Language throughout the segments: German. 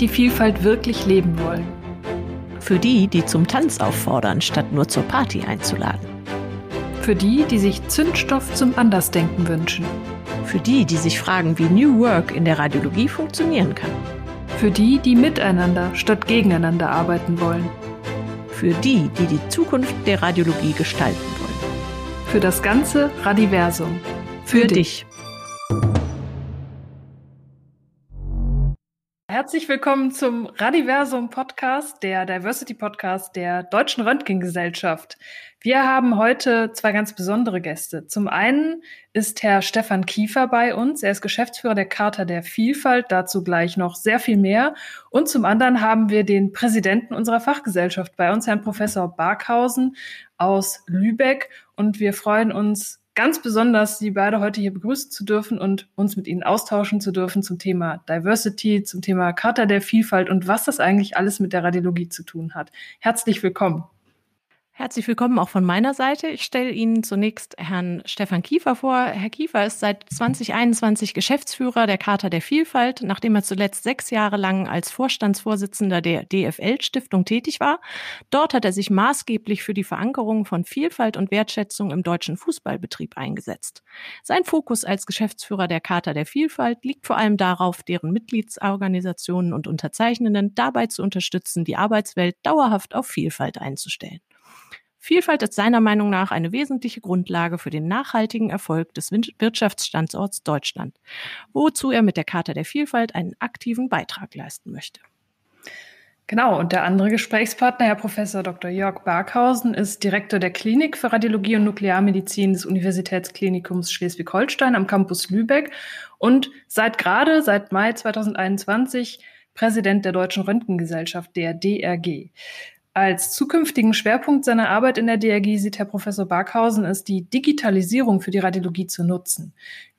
die, Vielfalt wirklich leben wollen. Für die, die zum Tanz auffordern, statt nur zur Party einzuladen. Für die, die sich Zündstoff zum Andersdenken wünschen. Für die, die sich fragen, wie New Work in der Radiologie funktionieren kann. Für die, die miteinander statt gegeneinander arbeiten wollen. Für die, die die Zukunft der Radiologie gestalten wollen. Für das ganze Radiversum. Für, Für dich. dich. Herzlich willkommen zum Radiversum Podcast, der Diversity Podcast der Deutschen Röntgengesellschaft. Wir haben heute zwei ganz besondere Gäste. Zum einen ist Herr Stefan Kiefer bei uns. Er ist Geschäftsführer der Charta der Vielfalt, dazu gleich noch sehr viel mehr. Und zum anderen haben wir den Präsidenten unserer Fachgesellschaft bei uns, Herrn Professor Barkhausen aus Lübeck. Und wir freuen uns ganz besonders, Sie beide heute hier begrüßen zu dürfen und uns mit Ihnen austauschen zu dürfen zum Thema Diversity, zum Thema Charta der Vielfalt und was das eigentlich alles mit der Radiologie zu tun hat. Herzlich willkommen. Herzlich willkommen auch von meiner Seite. Ich stelle Ihnen zunächst Herrn Stefan Kiefer vor. Herr Kiefer ist seit 2021 Geschäftsführer der Charta der Vielfalt, nachdem er zuletzt sechs Jahre lang als Vorstandsvorsitzender der DFL-Stiftung tätig war. Dort hat er sich maßgeblich für die Verankerung von Vielfalt und Wertschätzung im deutschen Fußballbetrieb eingesetzt. Sein Fokus als Geschäftsführer der Charta der Vielfalt liegt vor allem darauf, deren Mitgliedsorganisationen und Unterzeichnenden dabei zu unterstützen, die Arbeitswelt dauerhaft auf Vielfalt einzustellen. Vielfalt ist seiner Meinung nach eine wesentliche Grundlage für den nachhaltigen Erfolg des Wirtschaftsstandorts Deutschland, wozu er mit der Charta der Vielfalt einen aktiven Beitrag leisten möchte. Genau, und der andere Gesprächspartner, Herr Professor Dr. Jörg Barkhausen, ist Direktor der Klinik für Radiologie und Nuklearmedizin des Universitätsklinikums Schleswig-Holstein am Campus Lübeck und seit gerade, seit Mai 2021, Präsident der Deutschen Röntgengesellschaft, der DRG. Als zukünftigen Schwerpunkt seiner Arbeit in der DRG sieht Herr Professor Barkhausen es, die Digitalisierung für die Radiologie zu nutzen.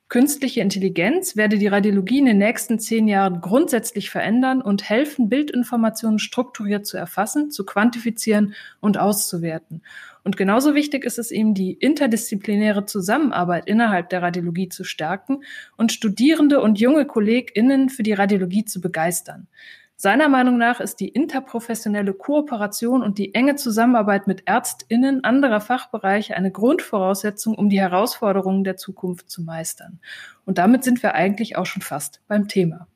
Künstliche Intelligenz werde die Radiologie in den nächsten zehn Jahren grundsätzlich verändern und helfen, Bildinformationen strukturiert zu erfassen, zu quantifizieren und auszuwerten. Und genauso wichtig ist es ihm, die interdisziplinäre Zusammenarbeit innerhalb der Radiologie zu stärken und Studierende und junge KollegInnen für die Radiologie zu begeistern. Seiner Meinung nach ist die interprofessionelle Kooperation und die enge Zusammenarbeit mit Ärztinnen anderer Fachbereiche eine Grundvoraussetzung, um die Herausforderungen der Zukunft zu meistern. Und damit sind wir eigentlich auch schon fast beim Thema.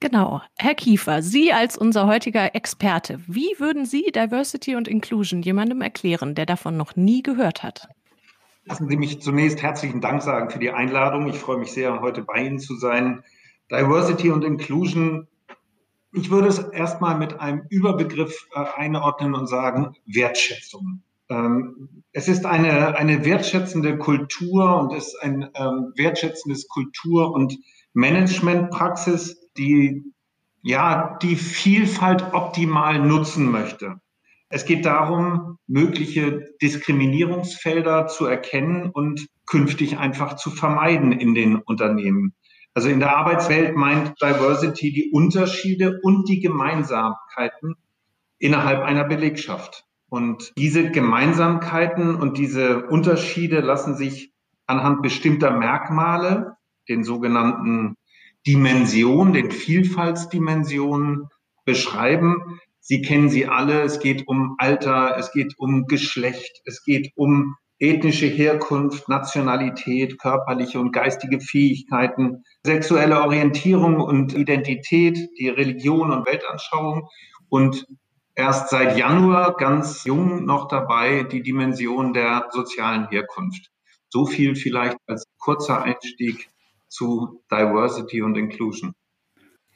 Genau. Herr Kiefer, Sie als unser heutiger Experte, wie würden Sie Diversity und Inclusion jemandem erklären, der davon noch nie gehört hat? Lassen Sie mich zunächst herzlichen Dank sagen für die Einladung. Ich freue mich sehr, heute bei Ihnen zu sein. Diversity und Inclusion ich würde es erstmal mit einem Überbegriff äh, einordnen und sagen Wertschätzung. Ähm, es ist eine, eine wertschätzende Kultur und ist ein ähm, wertschätzendes Kultur- und Managementpraxis, die ja die Vielfalt optimal nutzen möchte. Es geht darum, mögliche Diskriminierungsfelder zu erkennen und künftig einfach zu vermeiden in den Unternehmen. Also in der Arbeitswelt meint Diversity die Unterschiede und die Gemeinsamkeiten innerhalb einer Belegschaft. Und diese Gemeinsamkeiten und diese Unterschiede lassen sich anhand bestimmter Merkmale, den sogenannten Dimensionen, den Vielfaltsdimensionen beschreiben. Sie kennen sie alle. Es geht um Alter, es geht um Geschlecht, es geht um ethnische Herkunft, Nationalität, körperliche und geistige Fähigkeiten, sexuelle Orientierung und Identität, die Religion und Weltanschauung und erst seit Januar ganz jung noch dabei die Dimension der sozialen Herkunft. So viel vielleicht als kurzer Einstieg zu Diversity und Inclusion.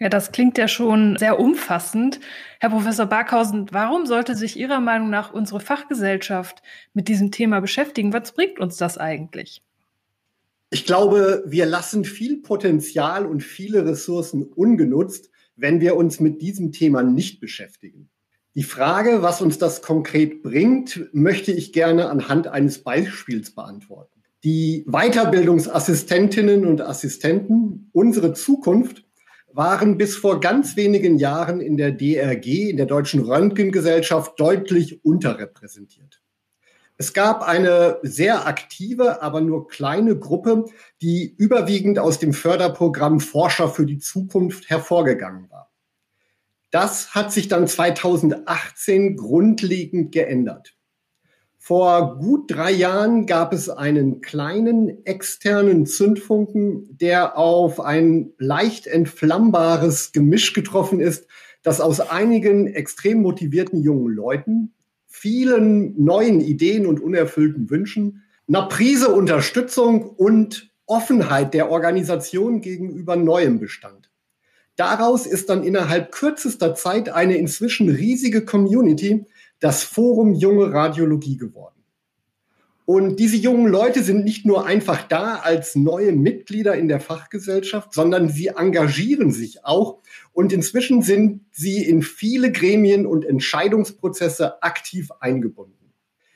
Ja, das klingt ja schon sehr umfassend. Herr Professor Barkhausen, warum sollte sich Ihrer Meinung nach unsere Fachgesellschaft mit diesem Thema beschäftigen? Was bringt uns das eigentlich? Ich glaube, wir lassen viel Potenzial und viele Ressourcen ungenutzt, wenn wir uns mit diesem Thema nicht beschäftigen. Die Frage, was uns das konkret bringt, möchte ich gerne anhand eines Beispiels beantworten. Die Weiterbildungsassistentinnen und Assistenten, unsere Zukunft, waren bis vor ganz wenigen Jahren in der DRG, in der Deutschen Röntgengesellschaft, deutlich unterrepräsentiert. Es gab eine sehr aktive, aber nur kleine Gruppe, die überwiegend aus dem Förderprogramm Forscher für die Zukunft hervorgegangen war. Das hat sich dann 2018 grundlegend geändert. Vor gut drei Jahren gab es einen kleinen externen Zündfunken, der auf ein leicht entflammbares Gemisch getroffen ist, das aus einigen extrem motivierten jungen Leuten, vielen neuen Ideen und unerfüllten Wünschen, einer Prise Unterstützung und Offenheit der Organisation gegenüber neuem Bestand. Daraus ist dann innerhalb kürzester Zeit eine inzwischen riesige Community, das Forum Junge Radiologie geworden. Und diese jungen Leute sind nicht nur einfach da als neue Mitglieder in der Fachgesellschaft, sondern sie engagieren sich auch. Und inzwischen sind sie in viele Gremien und Entscheidungsprozesse aktiv eingebunden.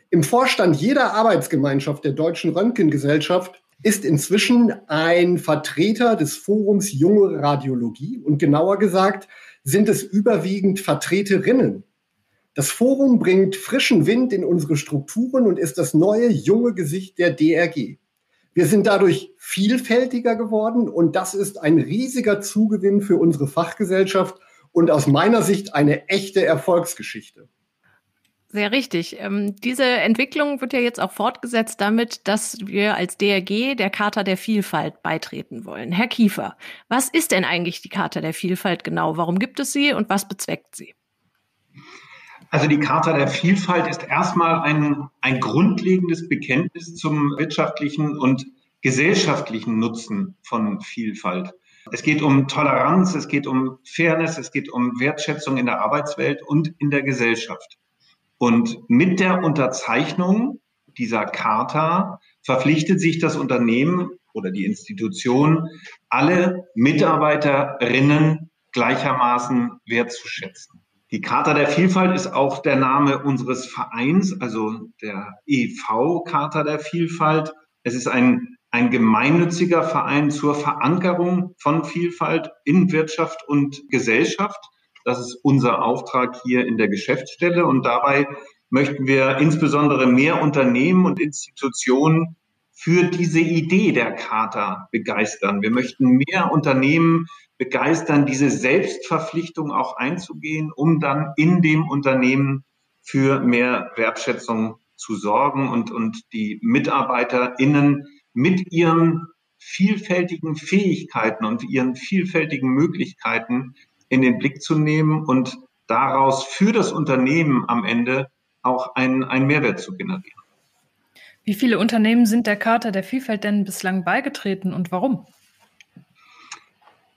Im Vorstand jeder Arbeitsgemeinschaft der Deutschen Röntgengesellschaft ist inzwischen ein Vertreter des Forums Junge Radiologie und genauer gesagt sind es überwiegend Vertreterinnen das Forum bringt frischen Wind in unsere Strukturen und ist das neue, junge Gesicht der DRG. Wir sind dadurch vielfältiger geworden und das ist ein riesiger Zugewinn für unsere Fachgesellschaft und aus meiner Sicht eine echte Erfolgsgeschichte. Sehr richtig. Ähm, diese Entwicklung wird ja jetzt auch fortgesetzt damit, dass wir als DRG der Charta der Vielfalt beitreten wollen. Herr Kiefer, was ist denn eigentlich die Charta der Vielfalt genau? Warum gibt es sie und was bezweckt sie? Also die Charta der Vielfalt ist erstmal ein, ein grundlegendes Bekenntnis zum wirtschaftlichen und gesellschaftlichen Nutzen von Vielfalt. Es geht um Toleranz, es geht um Fairness, es geht um Wertschätzung in der Arbeitswelt und in der Gesellschaft. Und mit der Unterzeichnung dieser Charta verpflichtet sich das Unternehmen oder die Institution, alle Mitarbeiterinnen gleichermaßen wertzuschätzen. Die Charta der Vielfalt ist auch der Name unseres Vereins, also der EV Charta der Vielfalt. Es ist ein, ein gemeinnütziger Verein zur Verankerung von Vielfalt in Wirtschaft und Gesellschaft. Das ist unser Auftrag hier in der Geschäftsstelle. Und dabei möchten wir insbesondere mehr Unternehmen und Institutionen für diese Idee der Charta begeistern. Wir möchten mehr Unternehmen begeistern, diese Selbstverpflichtung auch einzugehen, um dann in dem Unternehmen für mehr Wertschätzung zu sorgen und, und die MitarbeiterInnen mit ihren vielfältigen Fähigkeiten und ihren vielfältigen Möglichkeiten in den Blick zu nehmen und daraus für das Unternehmen am Ende auch einen, einen Mehrwert zu generieren. Wie viele Unternehmen sind der Charta der Vielfalt denn bislang beigetreten und warum?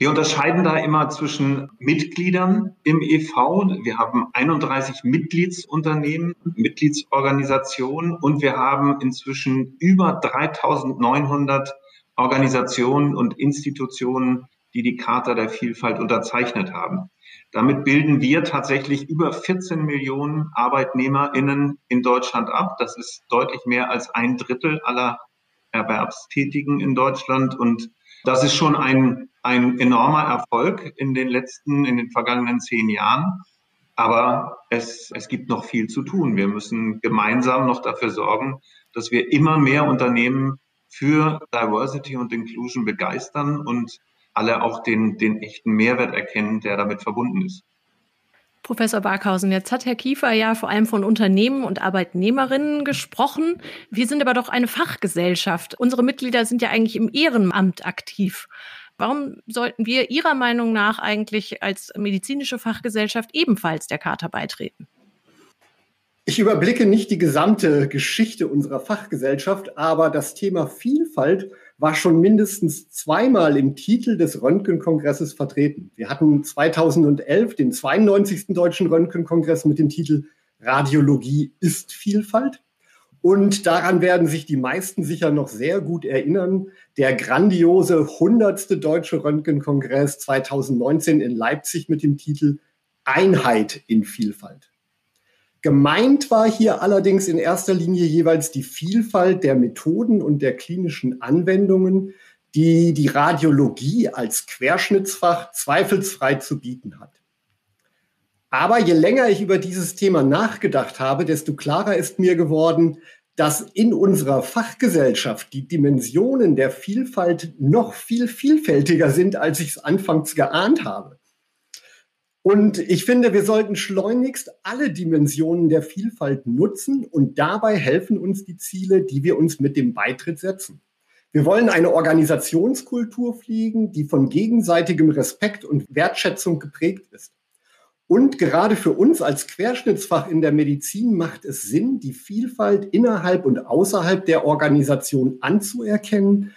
Wir unterscheiden da immer zwischen Mitgliedern im EV. Wir haben 31 Mitgliedsunternehmen, Mitgliedsorganisationen und wir haben inzwischen über 3900 Organisationen und Institutionen, die die Charta der Vielfalt unterzeichnet haben. Damit bilden wir tatsächlich über 14 Millionen ArbeitnehmerInnen in Deutschland ab. Das ist deutlich mehr als ein Drittel aller Erwerbstätigen in Deutschland und das ist schon ein ein enormer Erfolg in den letzten, in den vergangenen zehn Jahren. Aber es, es gibt noch viel zu tun. Wir müssen gemeinsam noch dafür sorgen, dass wir immer mehr Unternehmen für Diversity und Inclusion begeistern und alle auch den, den echten Mehrwert erkennen, der damit verbunden ist. Professor Barkhausen, jetzt hat Herr Kiefer ja vor allem von Unternehmen und Arbeitnehmerinnen gesprochen. Wir sind aber doch eine Fachgesellschaft. Unsere Mitglieder sind ja eigentlich im Ehrenamt aktiv. Warum sollten wir Ihrer Meinung nach eigentlich als medizinische Fachgesellschaft ebenfalls der Charta beitreten? Ich überblicke nicht die gesamte Geschichte unserer Fachgesellschaft, aber das Thema Vielfalt war schon mindestens zweimal im Titel des Röntgenkongresses vertreten. Wir hatten 2011 den 92. Deutschen Röntgenkongress mit dem Titel Radiologie ist Vielfalt. Und daran werden sich die meisten sicher noch sehr gut erinnern. Der grandiose 100. Deutsche Röntgenkongress 2019 in Leipzig mit dem Titel Einheit in Vielfalt. Gemeint war hier allerdings in erster Linie jeweils die Vielfalt der Methoden und der klinischen Anwendungen, die die Radiologie als Querschnittsfach zweifelsfrei zu bieten hat. Aber je länger ich über dieses Thema nachgedacht habe, desto klarer ist mir geworden, dass in unserer Fachgesellschaft die Dimensionen der Vielfalt noch viel vielfältiger sind, als ich es anfangs geahnt habe. Und ich finde, wir sollten schleunigst alle Dimensionen der Vielfalt nutzen und dabei helfen uns die Ziele, die wir uns mit dem Beitritt setzen. Wir wollen eine Organisationskultur fliegen, die von gegenseitigem Respekt und Wertschätzung geprägt ist. Und gerade für uns als Querschnittsfach in der Medizin macht es Sinn, die Vielfalt innerhalb und außerhalb der Organisation anzuerkennen,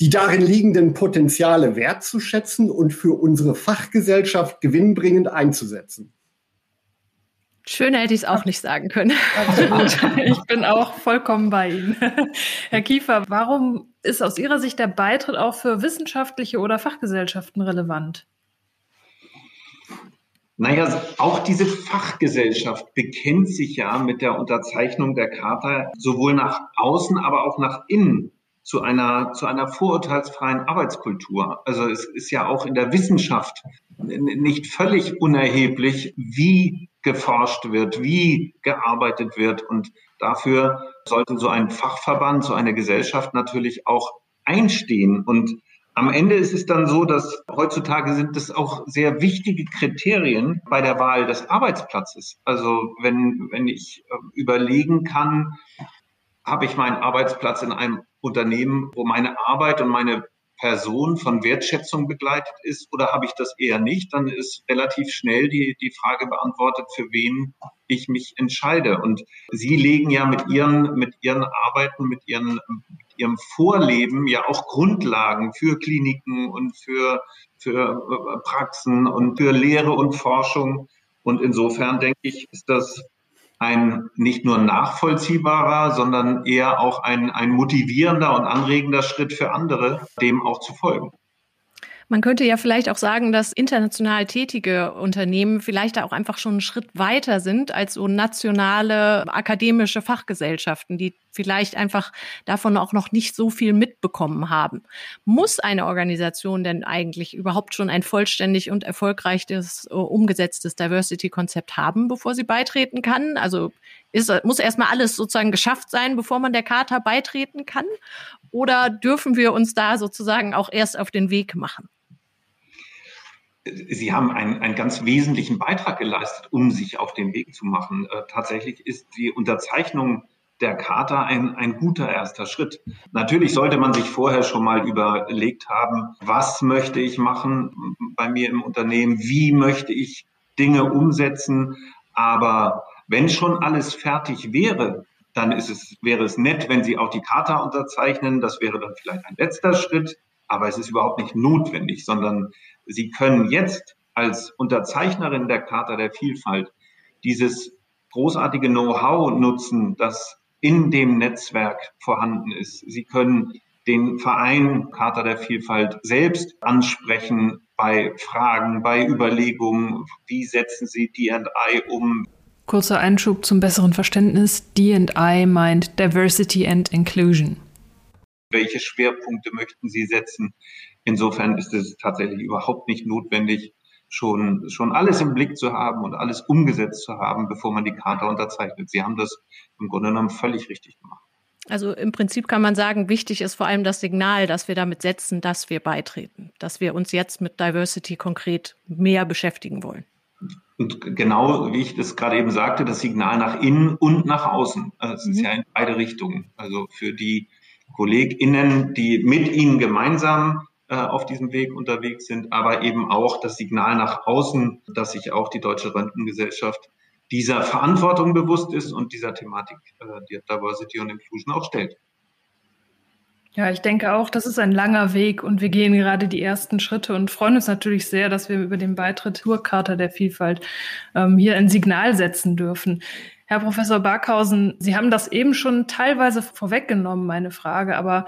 die darin liegenden Potenziale wertzuschätzen und für unsere Fachgesellschaft gewinnbringend einzusetzen. Schöner hätte ich es auch nicht sagen können. Absolut. Ich bin auch vollkommen bei Ihnen. Herr Kiefer, warum ist aus Ihrer Sicht der Beitritt auch für wissenschaftliche oder Fachgesellschaften relevant? Naja, auch diese Fachgesellschaft bekennt sich ja mit der Unterzeichnung der Charta sowohl nach außen, aber auch nach innen zu einer, zu einer vorurteilsfreien Arbeitskultur. Also es ist ja auch in der Wissenschaft nicht völlig unerheblich, wie geforscht wird, wie gearbeitet wird. Und dafür sollte so ein Fachverband, so eine Gesellschaft natürlich auch einstehen. Und am Ende ist es dann so, dass heutzutage sind es auch sehr wichtige Kriterien bei der Wahl des Arbeitsplatzes. Also wenn, wenn ich äh, überlegen kann, habe ich meinen Arbeitsplatz in einem Unternehmen, wo meine Arbeit und meine Person von Wertschätzung begleitet ist oder habe ich das eher nicht, dann ist relativ schnell die, die Frage beantwortet, für wen ich mich entscheide. Und Sie legen ja mit Ihren, mit Ihren Arbeiten, mit Ihren, mit Ihrem Vorleben ja auch Grundlagen für Kliniken und für, für äh, Praxen und für Lehre und Forschung. Und insofern denke ich, ist das ein nicht nur nachvollziehbarer, sondern eher auch ein, ein motivierender und anregender Schritt für andere, dem auch zu folgen. Man könnte ja vielleicht auch sagen, dass international tätige Unternehmen vielleicht auch einfach schon einen Schritt weiter sind als so nationale akademische Fachgesellschaften, die vielleicht einfach davon auch noch nicht so viel mitbekommen haben. Muss eine Organisation denn eigentlich überhaupt schon ein vollständig und erfolgreiches uh, umgesetztes Diversity-Konzept haben, bevor sie beitreten kann? Also ist, muss erstmal alles sozusagen geschafft sein, bevor man der Charta beitreten kann? Oder dürfen wir uns da sozusagen auch erst auf den Weg machen? Sie haben einen, einen ganz wesentlichen Beitrag geleistet, um sich auf den Weg zu machen. Äh, tatsächlich ist die Unterzeichnung der Charta ein, ein guter erster Schritt. Natürlich sollte man sich vorher schon mal überlegt haben, was möchte ich machen bei mir im Unternehmen, wie möchte ich Dinge umsetzen. Aber wenn schon alles fertig wäre, dann ist es, wäre es nett, wenn Sie auch die Charta unterzeichnen. Das wäre dann vielleicht ein letzter Schritt. Aber es ist überhaupt nicht notwendig, sondern Sie können jetzt als Unterzeichnerin der Charta der Vielfalt dieses großartige Know-how nutzen, das in dem Netzwerk vorhanden ist. Sie können den Verein Charta der Vielfalt selbst ansprechen bei Fragen, bei Überlegungen, wie setzen Sie D&I um. Kurzer Einschub zum besseren Verständnis. D&I meint Diversity and Inclusion. Welche Schwerpunkte möchten Sie setzen? Insofern ist es tatsächlich überhaupt nicht notwendig, schon, schon alles im Blick zu haben und alles umgesetzt zu haben, bevor man die Charta unterzeichnet. Sie haben das im Grunde genommen völlig richtig gemacht. Also im Prinzip kann man sagen, wichtig ist vor allem das Signal, dass wir damit setzen, dass wir beitreten, dass wir uns jetzt mit Diversity konkret mehr beschäftigen wollen. Und genau wie ich das gerade eben sagte, das Signal nach innen und nach außen. Also es mhm. ist ja in beide Richtungen. Also für die KollegInnen, die mit Ihnen gemeinsam äh, auf diesem Weg unterwegs sind, aber eben auch das Signal nach außen, dass sich auch die Deutsche Röntgengesellschaft dieser Verantwortung bewusst ist und dieser Thematik äh, der Diversity und Inclusion auch stellt. Ja, ich denke auch, das ist ein langer Weg und wir gehen gerade die ersten Schritte und freuen uns natürlich sehr, dass wir über den Beitritt zur Charta der Vielfalt ähm, hier ein Signal setzen dürfen. Herr Professor Barkhausen, Sie haben das eben schon teilweise vorweggenommen, meine Frage, aber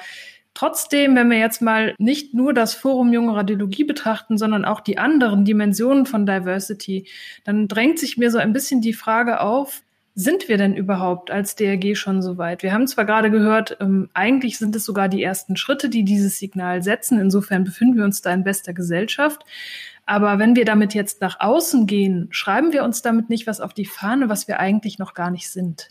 Trotzdem, wenn wir jetzt mal nicht nur das Forum Junge Radiologie betrachten, sondern auch die anderen Dimensionen von Diversity, dann drängt sich mir so ein bisschen die Frage auf, sind wir denn überhaupt als DRG schon so weit? Wir haben zwar gerade gehört, ähm, eigentlich sind es sogar die ersten Schritte, die dieses Signal setzen. Insofern befinden wir uns da in bester Gesellschaft. Aber wenn wir damit jetzt nach außen gehen, schreiben wir uns damit nicht was auf die Fahne, was wir eigentlich noch gar nicht sind.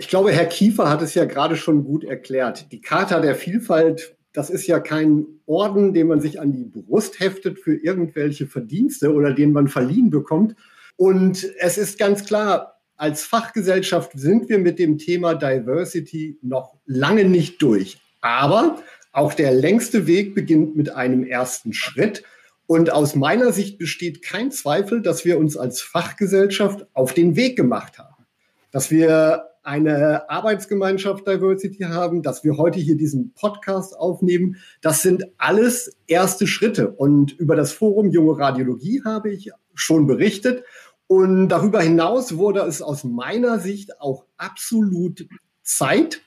Ich glaube, Herr Kiefer hat es ja gerade schon gut erklärt. Die Charta der Vielfalt das ist ja kein Orden, den man sich an die Brust heftet für irgendwelche Verdienste oder den man verliehen bekommt. Und es ist ganz klar, als Fachgesellschaft sind wir mit dem Thema Diversity noch lange nicht durch. Aber auch der längste Weg beginnt mit einem ersten Schritt. Und aus meiner Sicht besteht kein Zweifel, dass wir uns als Fachgesellschaft auf den Weg gemacht haben. Dass wir eine Arbeitsgemeinschaft Diversity haben, dass wir heute hier diesen Podcast aufnehmen. Das sind alles erste Schritte. Und über das Forum Junge Radiologie habe ich schon berichtet. Und darüber hinaus wurde es aus meiner Sicht auch absolut Zeit,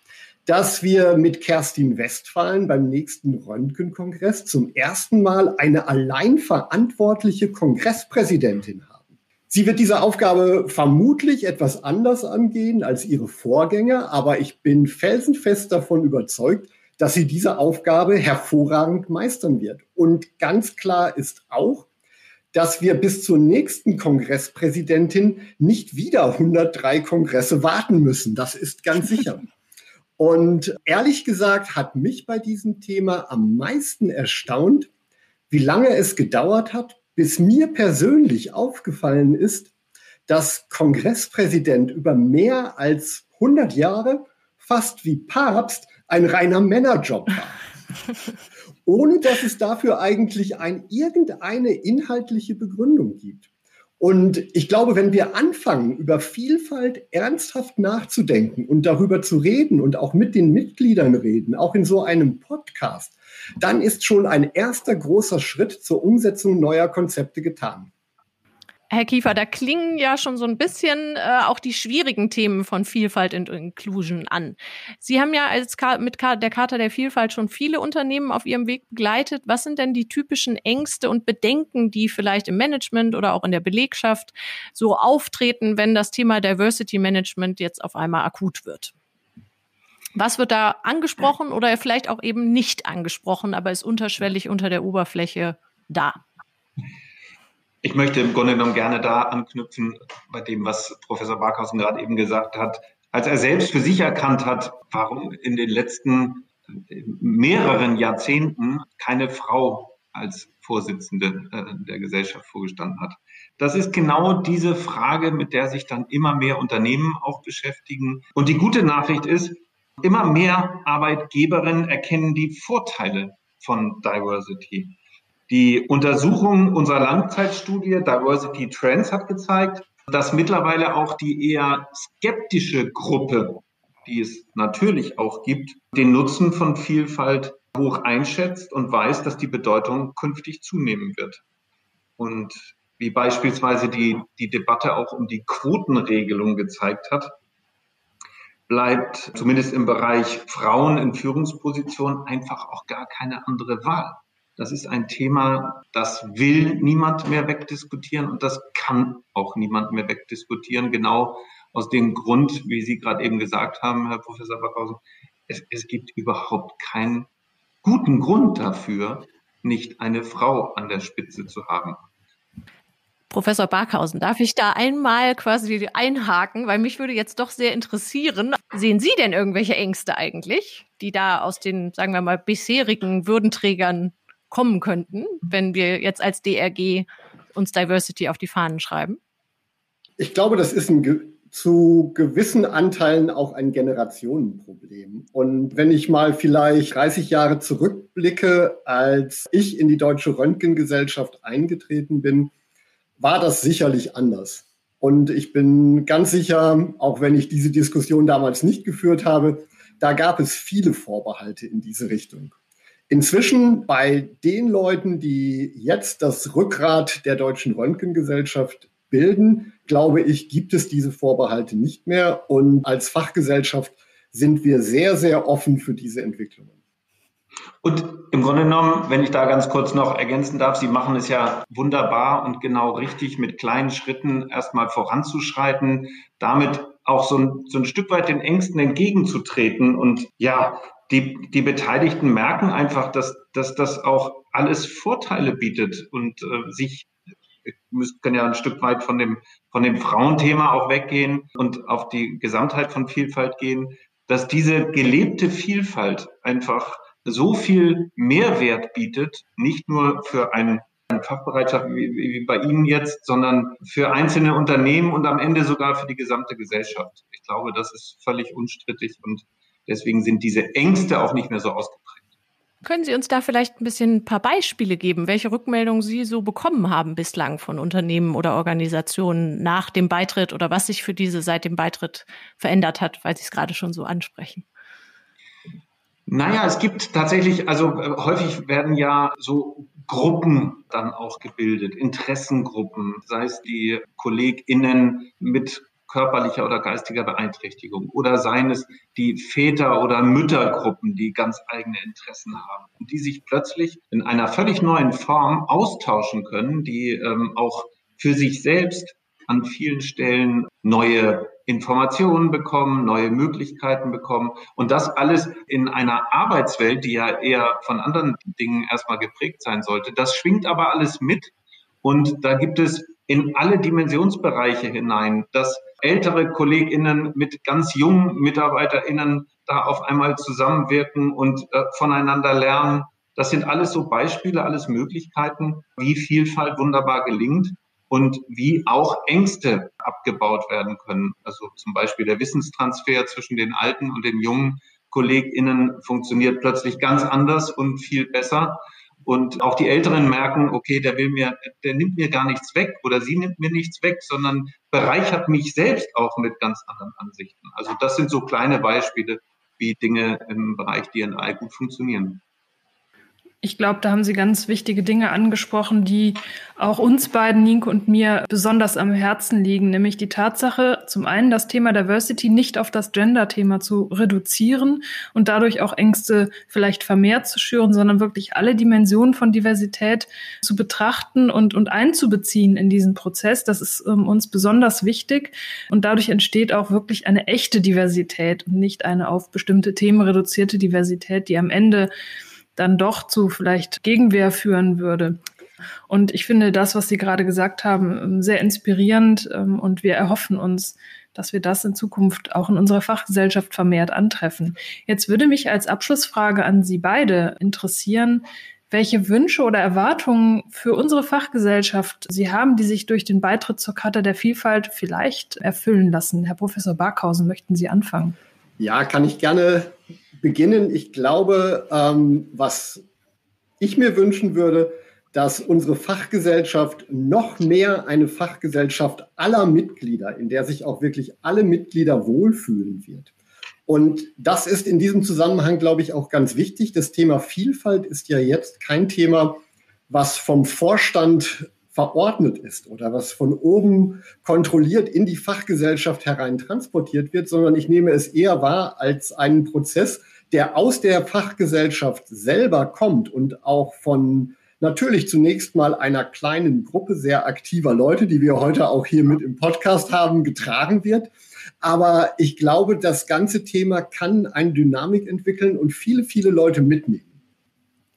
dass wir mit Kerstin Westphalen beim nächsten Röntgenkongress zum ersten Mal eine allein verantwortliche Kongresspräsidentin haben. Sie wird diese Aufgabe vermutlich etwas anders angehen als ihre Vorgänger, aber ich bin felsenfest davon überzeugt, dass sie diese Aufgabe hervorragend meistern wird. Und ganz klar ist auch, dass wir bis zur nächsten Kongresspräsidentin nicht wieder 103 Kongresse warten müssen. Das ist ganz sicher. Und ehrlich gesagt hat mich bei diesem Thema am meisten erstaunt, wie lange es gedauert hat, bis mir persönlich aufgefallen ist, dass Kongresspräsident über mehr als 100 Jahre fast wie Papst ein reiner Männerjob war. Ohne dass es dafür eigentlich ein, irgendeine inhaltliche Begründung gibt. Und ich glaube, wenn wir anfangen, über Vielfalt ernsthaft nachzudenken und darüber zu reden und auch mit den Mitgliedern reden, auch in so einem Podcast, dann ist schon ein erster großer Schritt zur Umsetzung neuer Konzepte getan. Herr Kiefer, da klingen ja schon so ein bisschen äh, auch die schwierigen Themen von Vielfalt und Inclusion an. Sie haben ja als mit der Charta der Vielfalt schon viele Unternehmen auf ihrem Weg begleitet. Was sind denn die typischen Ängste und Bedenken, die vielleicht im Management oder auch in der Belegschaft so auftreten, wenn das Thema Diversity Management jetzt auf einmal akut wird? Was wird da angesprochen oder vielleicht auch eben nicht angesprochen, aber ist unterschwellig unter der Oberfläche da? Ich möchte im Grunde genommen gerne da anknüpfen bei dem, was Professor Barkhausen gerade eben gesagt hat. Als er selbst für sich erkannt hat, warum in den letzten mehreren Jahrzehnten keine Frau als Vorsitzende äh, der Gesellschaft vorgestanden hat. Das ist genau diese Frage, mit der sich dann immer mehr Unternehmen auch beschäftigen. Und die gute Nachricht ist, immer mehr Arbeitgeberinnen erkennen die Vorteile von Diversity. Die Untersuchung unserer Langzeitstudie Diversity Trends hat gezeigt, dass mittlerweile auch die eher skeptische Gruppe, die es natürlich auch gibt, den Nutzen von Vielfalt hoch einschätzt und weiß, dass die Bedeutung künftig zunehmen wird. Und wie beispielsweise die, die Debatte auch um die Quotenregelung gezeigt hat, bleibt zumindest im Bereich Frauen in Führungspositionen einfach auch gar keine andere Wahl. Das ist ein Thema, das will niemand mehr wegdiskutieren und das kann auch niemand mehr wegdiskutieren. Genau aus dem Grund, wie Sie gerade eben gesagt haben, Herr Professor Backhausen, es, es gibt überhaupt keinen guten Grund dafür, nicht eine Frau an der Spitze zu haben. Professor Barkhausen, darf ich da einmal quasi einhaken, weil mich würde jetzt doch sehr interessieren. Sehen Sie denn irgendwelche Ängste eigentlich, die da aus den, sagen wir mal, bisherigen Würdenträgern kommen könnten, wenn wir jetzt als DRG uns Diversity auf die Fahnen schreiben? Ich glaube, das ist ein zu gewissen Anteilen auch ein Generationenproblem. Und wenn ich mal vielleicht 30 Jahre zurückblicke, als ich in die Deutsche Röntgengesellschaft eingetreten bin, war das sicherlich anders. Und ich bin ganz sicher, auch wenn ich diese Diskussion damals nicht geführt habe, da gab es viele Vorbehalte in diese Richtung. Inzwischen bei den Leuten, die jetzt das Rückgrat der deutschen Röntgengesellschaft bilden, glaube ich, gibt es diese Vorbehalte nicht mehr. Und als Fachgesellschaft sind wir sehr, sehr offen für diese Entwicklungen. Und im Grunde genommen, wenn ich da ganz kurz noch ergänzen darf, Sie machen es ja wunderbar und genau richtig, mit kleinen Schritten erstmal voranzuschreiten, damit auch so ein, so ein Stück weit den Ängsten entgegenzutreten und ja, die, die Beteiligten merken einfach, dass, dass das auch alles Vorteile bietet und äh, sich wir können ja ein Stück weit von dem, von dem Frauenthema auch weggehen und auf die Gesamtheit von Vielfalt gehen, dass diese gelebte Vielfalt einfach so viel Mehrwert bietet, nicht nur für ein Fachbereitschaft wie, wie, bei Ihnen jetzt, sondern für einzelne Unternehmen und am Ende sogar für die gesamte Gesellschaft. Ich glaube, das ist völlig unstrittig und deswegen sind diese Ängste auch nicht mehr so ausgeprägt. Können Sie uns da vielleicht ein bisschen ein paar Beispiele geben, welche Rückmeldungen Sie so bekommen haben bislang von Unternehmen oder Organisationen nach dem Beitritt oder was sich für diese seit dem Beitritt verändert hat, weil Sie es gerade schon so ansprechen? Naja, es gibt tatsächlich, also äh, häufig werden ja so Gruppen dann auch gebildet, Interessengruppen, sei es die KollegInnen mit körperlicher oder geistiger Beeinträchtigung oder seien es die Väter- oder Müttergruppen, die ganz eigene Interessen haben und die sich plötzlich in einer völlig neuen Form austauschen können, die ähm, auch für sich selbst an vielen Stellen neue Informationen bekommen, neue Möglichkeiten bekommen und das alles in einer Arbeitswelt, die ja eher von anderen Dingen erstmal geprägt sein sollte. Das schwingt aber alles mit und da gibt es in alle Dimensionsbereiche hinein, dass ältere KollegInnen mit ganz jungen MitarbeiterInnen da auf einmal zusammenwirken und äh, voneinander lernen. Das sind alles so Beispiele, alles Möglichkeiten, wie Vielfalt wunderbar gelingt und wie auch Ängste abgebaut werden können. Also zum Beispiel der Wissenstransfer zwischen den alten und den jungen KollegInnen funktioniert plötzlich ganz anders und viel besser. Und auch die Älteren merken, okay, der will mir, der nimmt mir gar nichts weg oder sie nimmt mir nichts weg, sondern bereichert mich selbst auch mit ganz anderen Ansichten. Also das sind so kleine Beispiele, wie Dinge im Bereich DNI gut funktionieren. Ich glaube, da haben Sie ganz wichtige Dinge angesprochen, die auch uns beiden, Nienke und mir, besonders am Herzen liegen, nämlich die Tatsache, zum einen das Thema Diversity nicht auf das Gender-Thema zu reduzieren und dadurch auch Ängste vielleicht vermehrt zu schüren, sondern wirklich alle Dimensionen von Diversität zu betrachten und, und einzubeziehen in diesen Prozess. Das ist ähm, uns besonders wichtig und dadurch entsteht auch wirklich eine echte Diversität und nicht eine auf bestimmte Themen reduzierte Diversität, die am Ende dann doch zu vielleicht Gegenwehr führen würde. Und ich finde das, was Sie gerade gesagt haben, ähm, sehr inspirierend ähm, und wir erhoffen uns, dass wir das in Zukunft auch in unserer Fachgesellschaft vermehrt antreffen. Jetzt würde mich als Abschlussfrage an Sie beide interessieren, welche Wünsche oder Erwartungen für unsere Fachgesellschaft Sie haben, die sich durch den Beitritt zur Charta der Vielfalt vielleicht erfüllen lassen. Herr Professor Barkhausen, möchten Sie anfangen? Ja, kann ich gerne beginnen. Ich glaube, ähm, was ich mir wünschen würde, dass unsere Fachgesellschaft noch mehr eine Fachgesellschaft aller Mitglieder, in der sich auch wirklich alle Mitglieder wohlfühlen wird. Und das ist in diesem Zusammenhang, glaube ich, auch ganz wichtig. Das Thema Vielfalt ist ja jetzt kein Thema, was vom Vorstand verordnet ist oder was von oben kontrolliert in die Fachgesellschaft herein transportiert wird, sondern ich nehme es eher wahr als einen Prozess, der aus der Fachgesellschaft selber kommt und auch von natürlich zunächst mal einer kleinen Gruppe sehr aktiver Leute, die wir heute auch hier mit im Podcast haben, getragen wird. Aber ich glaube, das ganze Thema kann eine Dynamik entwickeln und viele, viele Leute mitnehmen.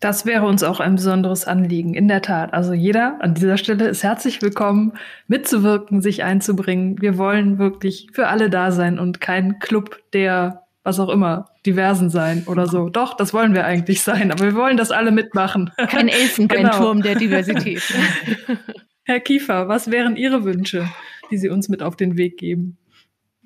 Das wäre uns auch ein besonderes Anliegen, in der Tat. Also jeder an dieser Stelle ist herzlich willkommen, mitzuwirken, sich einzubringen. Wir wollen wirklich für alle da sein und kein Club der, was auch immer, diversen sein oder so. Doch, das wollen wir eigentlich sein, aber wir wollen, dass alle mitmachen. Kein Elfenbeinturm genau. der Diversität. Herr Kiefer, was wären Ihre Wünsche, die Sie uns mit auf den Weg geben?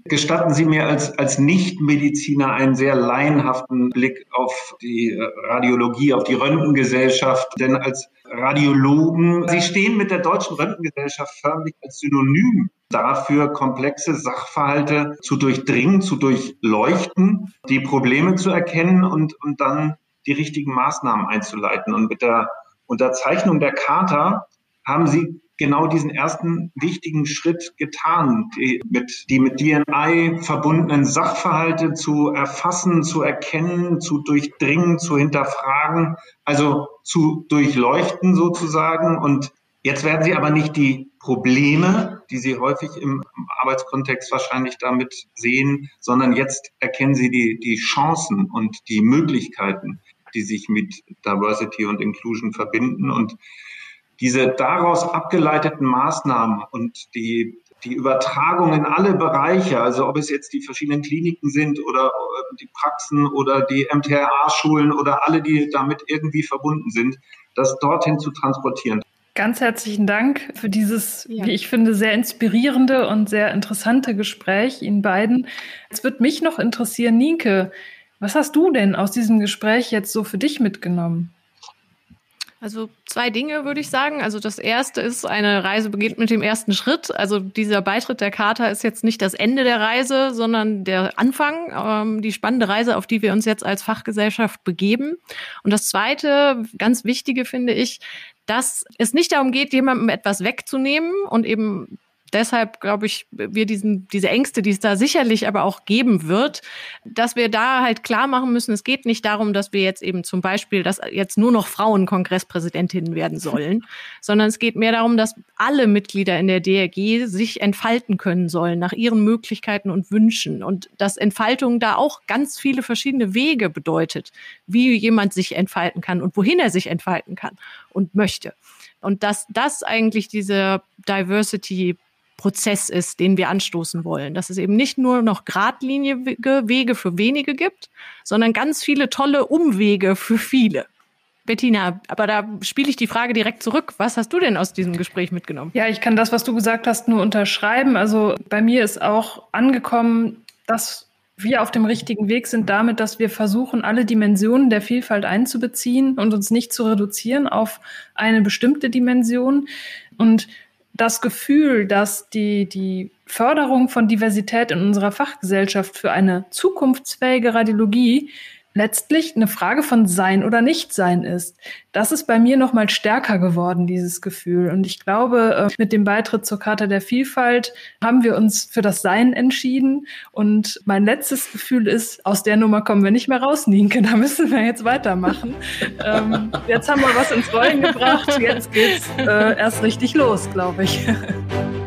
Gestatten Sie mir als, als Nichtmediziner einen sehr laienhaften Blick auf die äh, Radiologie, auf die Röntgengesellschaft. Denn als Radiologen, Sie stehen mit der Deutschen Röntgengesellschaft förmlich als Synonym dafür, komplexe Sachverhalte zu durchdringen, zu durchleuchten, die Probleme zu erkennen und, und dann die richtigen Maßnahmen einzuleiten. Und mit der Unterzeichnung der Charta haben Sie genau diesen ersten wichtigen Schritt getan, die mit, die mit DNI verbundenen Sachverhalte zu erfassen, zu erkennen, zu durchdringen, zu hinterfragen, also zu durchleuchten sozusagen. Und jetzt werden Sie aber nicht die Probleme, die Sie häufig im Arbeitskontext wahrscheinlich damit sehen, sondern jetzt erkennen Sie die, die Chancen und die Möglichkeiten, die sich mit Diversity und Inclusion verbinden. Und diese daraus abgeleiteten Maßnahmen und die die Übertragung in alle Bereiche, also ob es jetzt die verschiedenen Kliniken sind oder äh, die Praxen oder die MTRA-Schulen oder alle, die damit irgendwie verbunden sind, das dorthin zu transportieren. Ganz herzlichen Dank für dieses, ja. wie ich finde, sehr inspirierende und sehr interessante Gespräch Ihnen beiden. Es wird mich noch interessieren, Nienke, was hast du denn aus diesem Gespräch jetzt so für dich mitgenommen? Also zwei Dinge würde ich sagen. Also das erste ist, eine Reise beginnt mit dem ersten Schritt. Also dieser Beitritt der Charta ist jetzt nicht das Ende der Reise, sondern der Anfang, ähm, die spannende Reise, auf die wir uns jetzt als Fachgesellschaft begeben. Und das zweite, ganz wichtige finde ich, dass es nicht darum geht, jemandem etwas wegzunehmen und eben deshalb glaube ich, wir diesen, diese Ängste, die es da sicherlich aber auch geben wird, dass wir da halt klar machen müssen, es geht nicht darum, dass wir jetzt eben zum Beispiel, dass jetzt nur noch Frauen Kongresspräsidentinnen werden sollen, sondern es geht mehr darum, dass alle Mitglieder in der DRG sich entfalten können sollen nach ihren Möglichkeiten und Wünschen und dass Entfaltung da auch ganz viele verschiedene Wege bedeutet, wie jemand sich entfalten kann und wohin er sich entfalten kann und möchte. Und dass das eigentlich diese Diversity Prozess ist, den wir anstoßen wollen. Dass es eben nicht nur noch geradlinige Wege für wenige gibt, sondern ganz viele tolle Umwege für viele. Bettina, aber da spiele ich die Frage direkt zurück. Was hast du denn aus diesem Gespräch mitgenommen? Ja, ich kann das, was du gesagt hast, nur unterschreiben. Also bei mir ist auch angekommen, dass wir auf dem richtigen Weg sind damit, dass wir versuchen, alle Dimensionen der Vielfalt einzubeziehen und uns nicht zu reduzieren auf eine bestimmte Dimension. Und das Gefühl, dass die, die Förderung von Diversität in unserer Fachgesellschaft für eine zukunftsfähige Radiologie letztlich eine Frage von Sein oder Nichtsein ist. Das ist bei mir noch mal stärker geworden, dieses Gefühl. Und ich glaube, äh, mit dem Beitritt zur Charta der Vielfalt haben wir uns für das Sein entschieden. Und mein letztes Gefühl ist, aus der Nummer kommen wir nicht mehr raus, Nienke. Da müssen wir jetzt weitermachen. ähm, jetzt haben wir was ins Rollen gebracht. Jetzt geht's äh, erst richtig los, glaube ich.